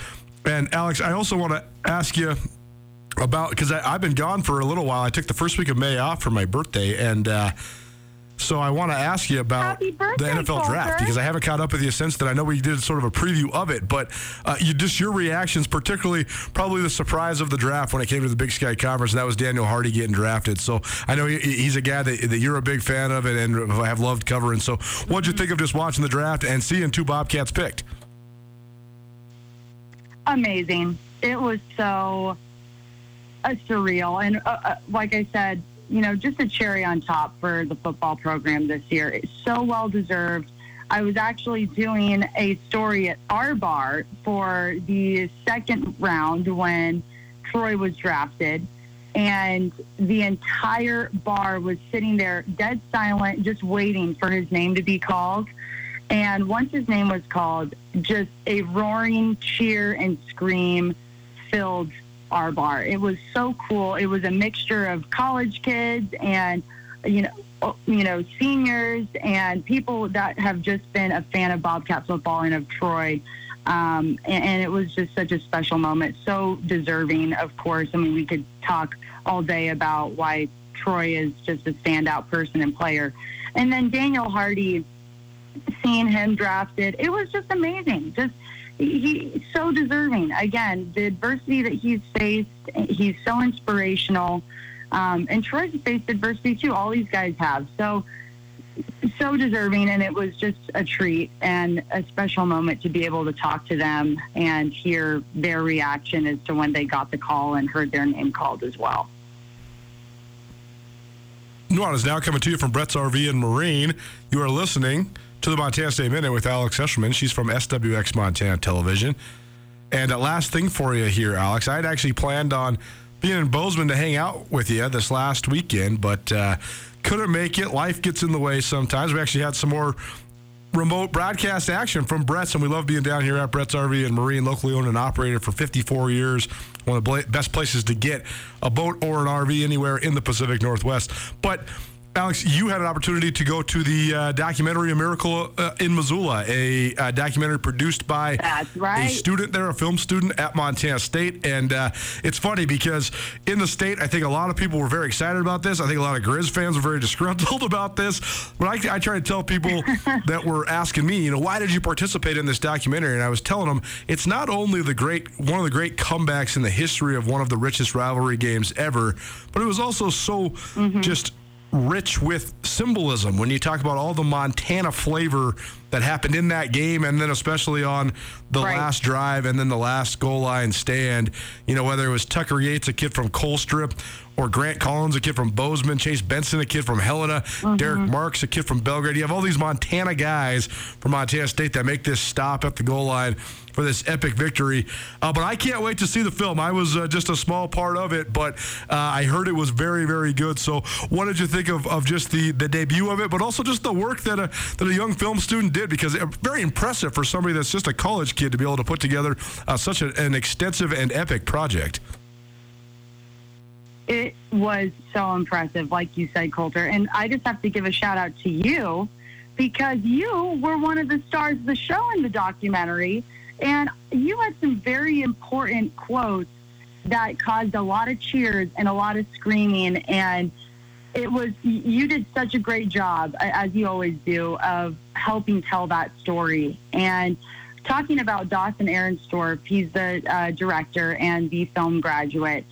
And Alex, I also want to ask you about because I've been gone for a little while. I took the first week of May off for my birthday, and uh, so I want to ask you about birthday, the NFL draft because I haven't caught up with you since then. I know we did sort of a preview of it, but uh, you just your reactions, particularly probably the surprise of the draft when it came to the Big Sky Conference, and that was Daniel Hardy getting drafted. So I know he- he's a guy that, that you're a big fan of and, and have loved covering. So what'd you think of just watching the draft and seeing two Bobcats picked? amazing. It was so uh, surreal. And uh, uh, like I said, you know, just a cherry on top for the football program this year. It's so well deserved. I was actually doing a story at our bar for the second round when Troy was drafted. And the entire bar was sitting there dead silent, just waiting for his name to be called. And once his name was called, just a roaring cheer and scream filled our bar. It was so cool. It was a mixture of college kids and you know you know seniors and people that have just been a fan of Bobcat football and of Troy. Um, and, and it was just such a special moment. So deserving, of course. I mean, we could talk all day about why Troy is just a standout person and player. And then Daniel Hardy, seeing him drafted, it was just amazing. Just he's so deserving. Again, the adversity that he's faced, he's so inspirational. Um, and Troy's faced adversity too. All these guys have. So, so deserving. And it was just a treat and a special moment to be able to talk to them and hear their reaction as to when they got the call and heard their name called as well. Nuanez now coming to you from Brett's RV and Marine. You are listening to the Montana State Minute with Alex Eschelman. She's from SWX Montana Television. And uh, last thing for you here, Alex. I had actually planned on being in Bozeman to hang out with you this last weekend, but uh, couldn't make it. Life gets in the way sometimes. We actually had some more remote broadcast action from Brett's, and we love being down here at Brett's RV and Marine, locally owned and operated for 54 years. One of the best places to get a boat or an RV anywhere in the Pacific Northwest. But Alex, you had an opportunity to go to the uh, documentary A Miracle uh, in Missoula, a uh, documentary produced by That's a student there, a film student at Montana State. And uh, it's funny because in the state, I think a lot of people were very excited about this. I think a lot of Grizz fans were very <laughs> disgruntled about this. But I, I try to tell people <laughs> that were asking me, you know, why did you participate in this documentary? And I was telling them it's not only the great, one of the great comebacks in the history of one of the richest rivalry games ever, but it was also so just rich with symbolism when you talk about all the Montana flavor that happened in that game and then especially on the Right. last drive and then the last goal line stand. You know, whether it was Tucker Yates, a kid from Colstrip, or Grant Collins, a kid from Bozeman, Chase Benson, a kid from Helena, Derek mm-hmm. Marks, a kid from Belgrade. You have all these Montana guys from Montana State that make this stop at the goal line for this epic victory. Uh, but I can't wait to see the film. I was uh, just a small part of it, but uh, I heard it was very, very good. So, what did you think of, of just the, the debut of it, but also just the work that a that a young film student did? Because it, very impressive for somebody that's just a college kid to be able to put together uh, such a, an extensive and epic project. It was so impressive, like you said, Colter. And I just have to give a shout out to you because you were one of the stars of the show in the documentary. And you had some very important quotes that caused a lot of cheers and a lot of screaming. And it was, you did such a great job, as you always do, of helping tell that story. And talking about Dawson Aaronstorff, he's the uh, director and the film graduate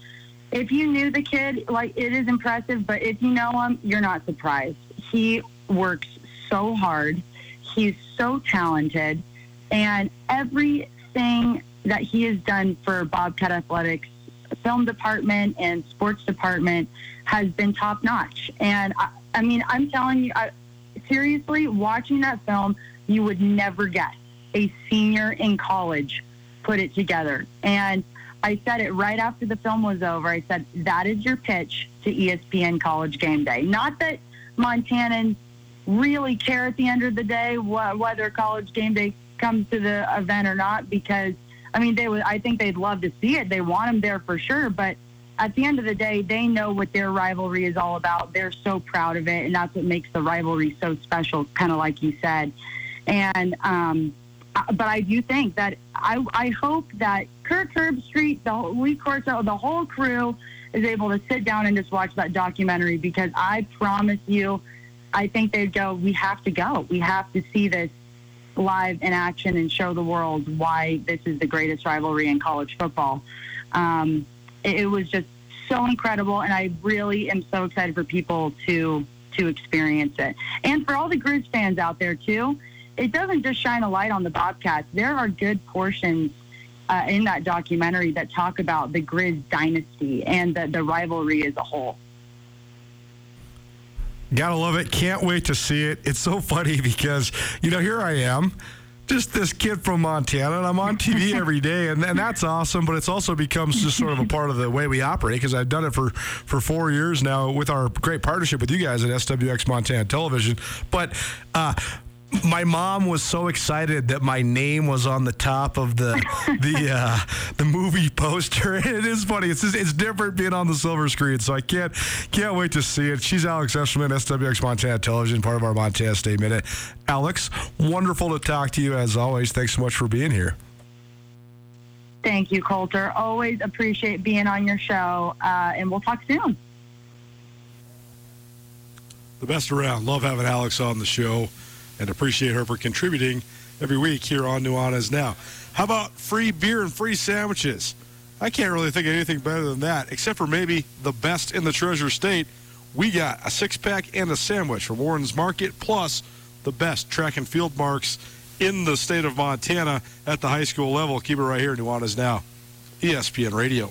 if you knew the kid, like it is impressive, but if you know him, you're not surprised. He works so hard. He's so talented. And everything that he has done for Bobcat Athletics film department and sports department has been top notch. And I, I mean, I'm telling you, I, seriously, watching that film, you would never guess a senior in college put it together. And I said it right after the film was over. I said, that is your pitch to ESPN College Game Day. Not that Montanans really care at the end of the day wh- whether College Game Day comes to the event or not, because, I mean, they would, I think they'd love to see it. They want them there for sure. But at the end of the day, they know what their rivalry is all about. They're so proud of it. And that's what makes the rivalry so special, kind of like you said. And, um, uh, but I do think that I, I hope that Kirk Herbstreit, the whole, Lee Corso, the whole crew is able to sit down and just watch that documentary because I promise you, I think they'd go, we have to go. We have to see this live in action and show the world why this is the greatest rivalry in college football. Um, it, it was just so incredible, and I really am so excited for people to to experience it, and for all the Grizz fans out there too it doesn't just shine a light on the Bobcats. There are good portions uh, in that documentary that talk about the Grizz dynasty and the, the rivalry as a whole. Gotta love it. Can't wait to see it. It's so funny <laughs> because, you know, here I am, just this kid from Montana, and I'm on TV <laughs> every day, and, and that's awesome, but it's also becomes just sort of a part of the way we operate because I've done it for, for four years now with our great partnership with you guys at SWX Montana Television. But, uh, my mom was so excited that my name was on the top of the <laughs> the uh, the movie poster. And <laughs> it is funny. It's just, it's different being on the silver screen. So I can't can't wait to see it. She's Alex Eschelman, SWX Montana Television, part of our Montana State Minute. Alex, wonderful to talk to you as always. Thanks so much for being here. Thank you, Colter. Always appreciate being on your show, uh, and we'll talk soon. The best around. Love having Alex on the show and appreciate her for contributing every week here on Nuanez Now. How about free beer and free sandwiches? I can't really think of anything better than that, except for maybe the best in the Treasure State. We got a six pack and a sandwich from Worden's Market, plus the best track and field marks in the state of Montana at the high school level. Keep it right here, Nuanez Now, ESPN Radio.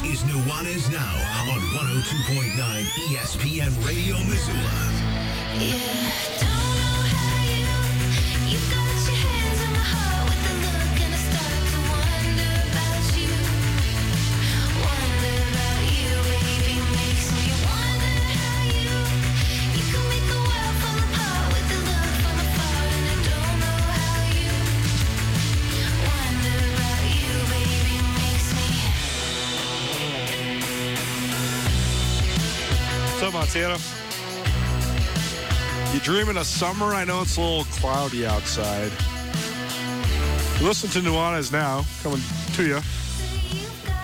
This is Nuanez Now on 102.9 ESPN Radio Missoula. What's Montana? You dreaming of summer? I know it's a little cloudy outside. Listen to Nuanez now, coming to you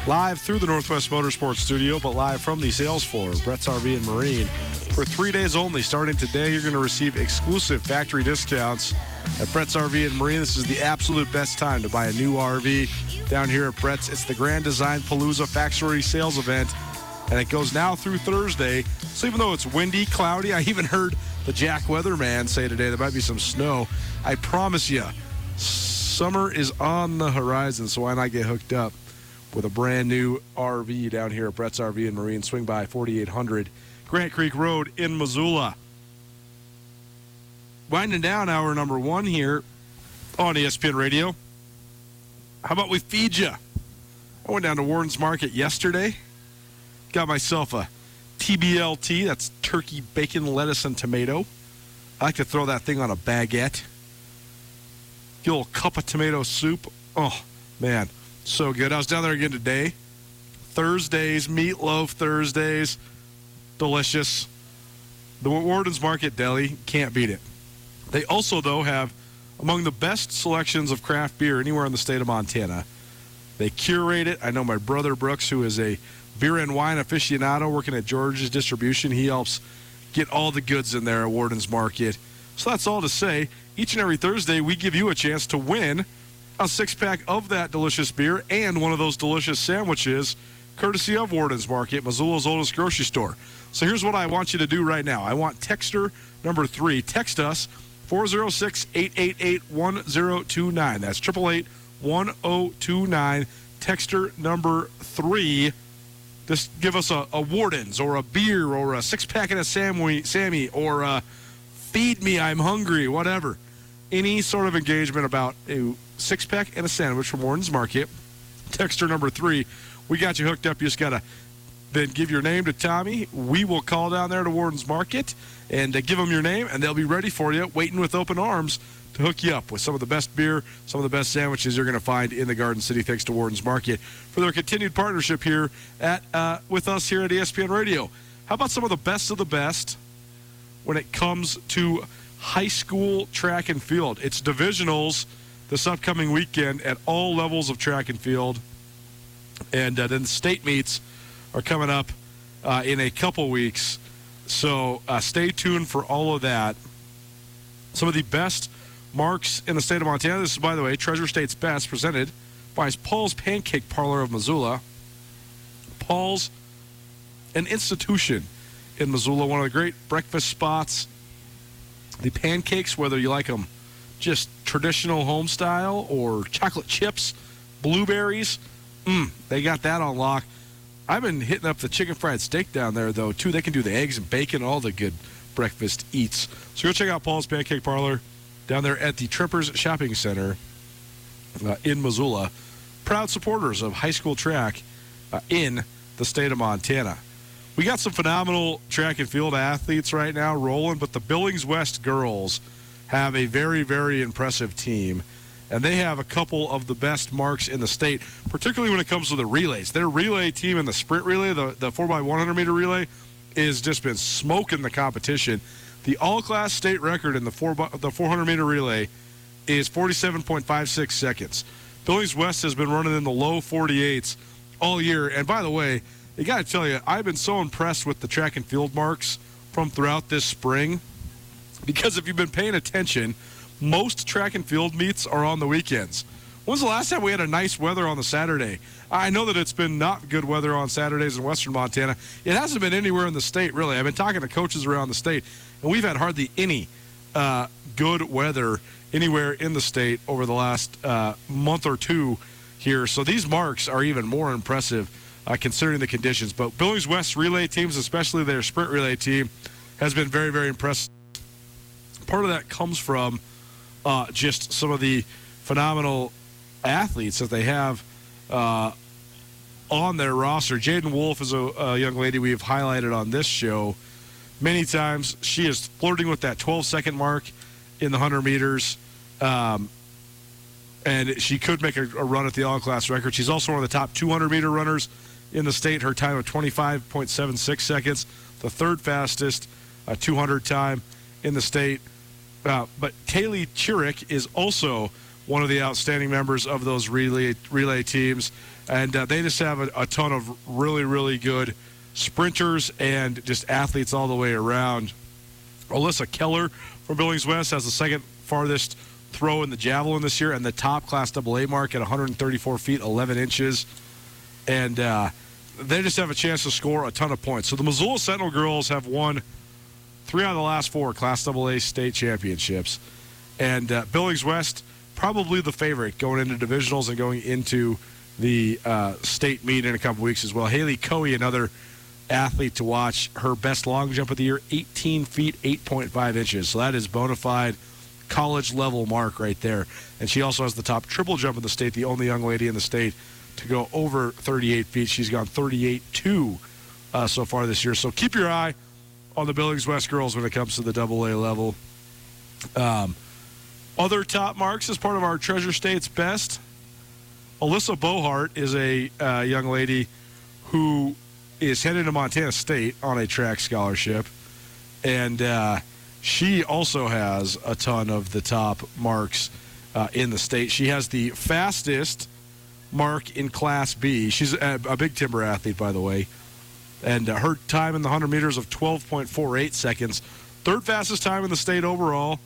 live through the Northwest Motorsports Studio, but live from the sales floor, Brett's RV and Marine. For three days only, starting today, you're going to receive exclusive factory discounts at Brett's RV and Marine. This is the absolute best time to buy a new RV down here at Brett's. It's the Grand Design Palooza Factory Sales Event, and it goes now through Thursday. So even though it's windy, cloudy, I even heard the Jack Weatherman say today there might be some snow. I promise you, summer is on the horizon, so why not get hooked up with a brand new RV down here at Brett's RV and Marine? Swing by 4800 Grant Creek Road in Missoula. Winding down hour number one here on ESPN Radio. How about we feed you? I went down to Worden's Market yesterday, got myself a TBLT, that's turkey, bacon, lettuce, and tomato. I like to throw that thing on a baguette. Get a little cup of tomato soup. Oh, man, so good. I was down there again today. Thursdays, meatloaf Thursdays. Delicious. The Worden's Market Deli, can't beat it. They also, though, have among the best selections of craft beer anywhere in the state of Montana. They curate it. I know my brother Brooks, who is a beer and wine aficionado working at George's Distribution, he helps get all the goods in there at Worden's Market. So that's all to say. Each and every Thursday, we give you a chance to win a six pack of that delicious beer and one of those delicious sandwiches, courtesy of Worden's Market, Missoula's oldest grocery store. So here's what I want you to do right now. I want texter number three. Text us 406 888 1029. That's 888 1029. Texter number three. Just give us a, a Worden's or a beer or a six pack of a Sammy, Sammy or a feed me, I'm hungry, whatever. Any sort of engagement about a six pack and a sandwich from Worden's Market. Texter number three. We got you hooked up. You just got to then give your name to Tommy. We will call down there to Worden's Market and uh, give them your name, and they'll be ready for you, waiting with open arms to hook you up with some of the best beer, some of the best sandwiches you're going to find in the Garden City. Thanks to Worden's Market for their continued partnership here at uh, with us here at ESPN Radio. How about some of the best of the best when it comes to high school track and field? It's divisionals this upcoming weekend at all levels of track and field, and uh, then the state meets are coming up uh, in a couple weeks. So uh, stay tuned for all of that. Some of the best marks in the state of Montana. This is, by the way, Treasure State's Best, presented by Paul's Pancake Parlor of Missoula. Paul's, an institution in Missoula, one of the great breakfast spots. The pancakes, whether you like them just traditional home style or chocolate chips, blueberries, mm, they got that on lock. I've been hitting up the chicken fried steak down there, though, too. They can do the eggs and bacon, all the good breakfast eats. So go check out Paul's Pancake Parlor down there at the Tremper's Shopping Center uh, in Missoula. Proud supporters of high school track uh, in the state of Montana. We got some phenomenal track and field athletes right now rolling, but the Billings West girls have a very, very impressive team and they have a couple of the best marks in the state, particularly when it comes to the relays. Their relay team in the sprint relay, the, the 4x100 meter relay, has just been smoking the competition. The all class state record in the, 4 by, the 400 meter relay is 47.56 seconds. Billings West has been running in the low 48s all year. And by the way, I got to tell you, I've been so impressed with the track and field marks from throughout this spring because if you've been paying attention, most track and field meets are on the weekends. When's the last time we had a nice weather on the Saturday? I know that it's been not good weather on Saturdays in western Montana. It hasn't been anywhere in the state, really. I've been talking to coaches around the state, and we've had hardly any uh, good weather anywhere in the state over the last uh, month or two here. So these marks are even more impressive uh, considering the conditions. But Billings West relay teams, especially their sprint relay team, has been very, very impressive. Part of that comes from uh, just some of the phenomenal athletes that they have uh, on their roster. Jaden Wolf is a, a, young lady we have highlighted on this show many times. She is flirting with that 12 second mark in the 100 meters. Um, and she could make a, a run at the all class record. She's also one of the top 200 meter runners in the state. Her time of 25.76 seconds, the third fastest uh, 200 time in the state. Uh, but Kaylee Chirick is also one of the outstanding members of those relay relay teams, and uh, they just have a, a ton of really really good sprinters and just athletes all the way around. Alyssa Keller from Billings West has the second farthest throw in the javelin this year and the top class AA mark at 134 feet 11 inches, and uh, they just have a chance to score a ton of points. So the Missoula Sentinel girls have won three out of the last four Class AA state championships, and uh, Billings West probably the favorite going into divisionals and going into the uh, state meet in a couple weeks as well. Haley Coey, another athlete to watch. Her best long jump of the year, 18 feet 8.5 inches. So that is bona fide college level mark right there. And she also has the top triple jump in the state, the only young lady in the state to go over 38 feet. She's gone 38 2 uh, so far this year. So keep your eye on the Billings West girls when it comes to the double A level. Um, other top marks as part of our Treasure State's best. Alyssa Bohart is a uh, young lady who is headed to Montana State on a track scholarship, and uh, she also has a ton of the top marks uh, in the state. She has the fastest mark in Class B. She's a, a big timber athlete, by the way, and uh, her time in the 100 meters of 12.48 seconds, third fastest time in the state overall,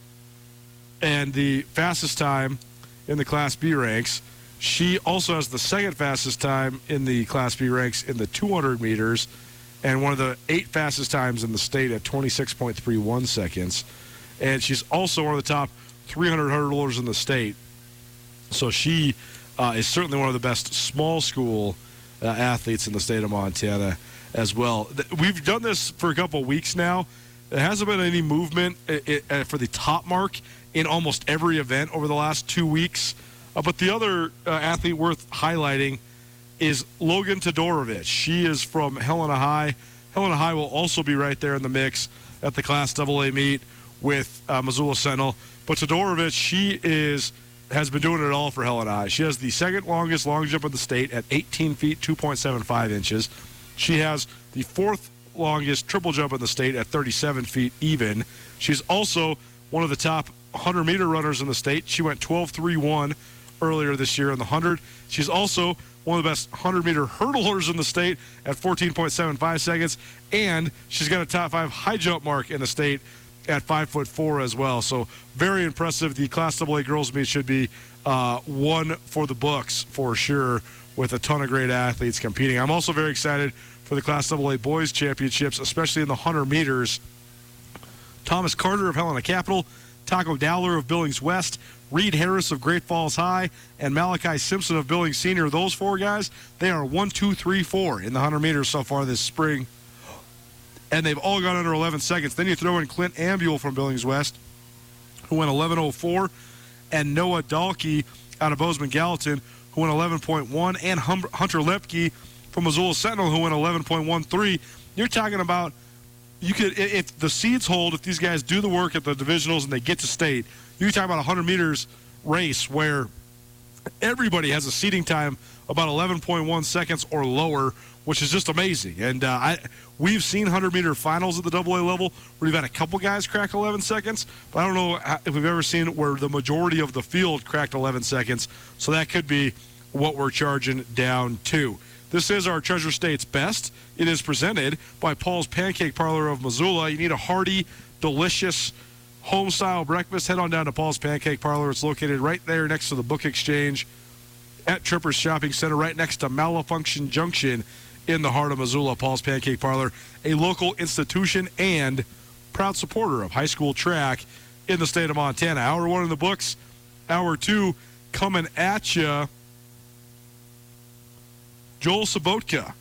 and the fastest time in the Class B ranks. She also has the second fastest time in the Class B ranks in the 200 meters, and one of the eight fastest times in the state at 26.31 seconds. And she's also one of the top 300 hurdlers in the state. So she uh, is certainly one of the best small school uh, athletes in the state of Montana as well. We've done this for a couple weeks now. There hasn't been any movement i- uh, for the top mark in almost every event over the last two weeks. Uh, but the other uh, athlete worth highlighting is Logan Todorovich. She is from Helena High. Helena High will also be right there in the mix at the Class AA meet with uh, Missoula Sentinel. But Todorovich, she is has been doing it all for Helena High. She has the second longest long jump in the state at 18 feet 2.75 inches. She has the fourth longest triple jump in the state at 37 feet even. She's also one of the top 100 meter runners in the state. She went 12 3 1 earlier this year in the 100. She's also one of the best 100 meter hurdlers in the state at 14.75 seconds. And she's got a top five high jump mark in the state at five foot four as well. So very impressive. The Class AA girls meet should be uh, one for the books for sure, with a ton of great athletes competing. I'm also very excited for the Class AA boys championships, especially in the 100 meters. Thomas Carter of Helena Capital, Taco Dowler of Billings West, Reed Harris of Great Falls High, and Malachi Simpson of Billings Senior. Those four guys, they are one, two, three, four in the 100 meters so far this spring. And they've all gone under 11 seconds. Then you throw in Clint Ambule from Billings West, who went 11.04, and Noah Dahlke out of Bozeman Gallatin, who went 11.1, and Hunter Lepke from Missoula Sentinel, who went 11.13. You're talking about you could if the seeds hold, if these guys do the work at the divisionals and they get to state, you're talking about a 100 meters race where everybody has a seating time about 11.1 seconds or lower, which is just amazing. And uh, I we've seen 100 meter finals at the AA level where you've had a couple guys crack 11 seconds, but I don't know if we've ever seen where the majority of the field cracked 11 seconds. So that could be what we're charging down to. This is our Treasure State's best. It is presented by Paul's Pancake Parlor of Missoula. You need a hearty, delicious, home style breakfast. Head on down to Paul's Pancake Parlor. It's located right there next to the Book Exchange at Tremper's Shopping Center, right next to Malfunction Junction in the heart of Missoula. Paul's Pancake Parlor, a local institution and proud supporter of high school track in the state of Montana. Hour one in the books, hour two coming at you. Joel Sobotka.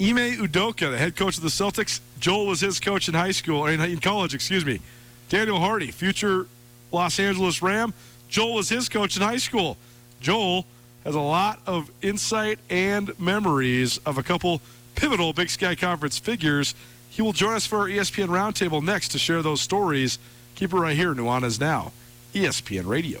Ime Udoka, the head coach of the Celtics. Joel was his coach in high school, in, in college, excuse me. Daniel Hardy, future Los Angeles Ram. Joel was his coach in high school. Joel has a lot of insight and memories of a couple pivotal Big Sky Conference figures. He will join us for our ESPN Roundtable next to share those stories. Keep it right here. Nuanez Now, ESPN Radio.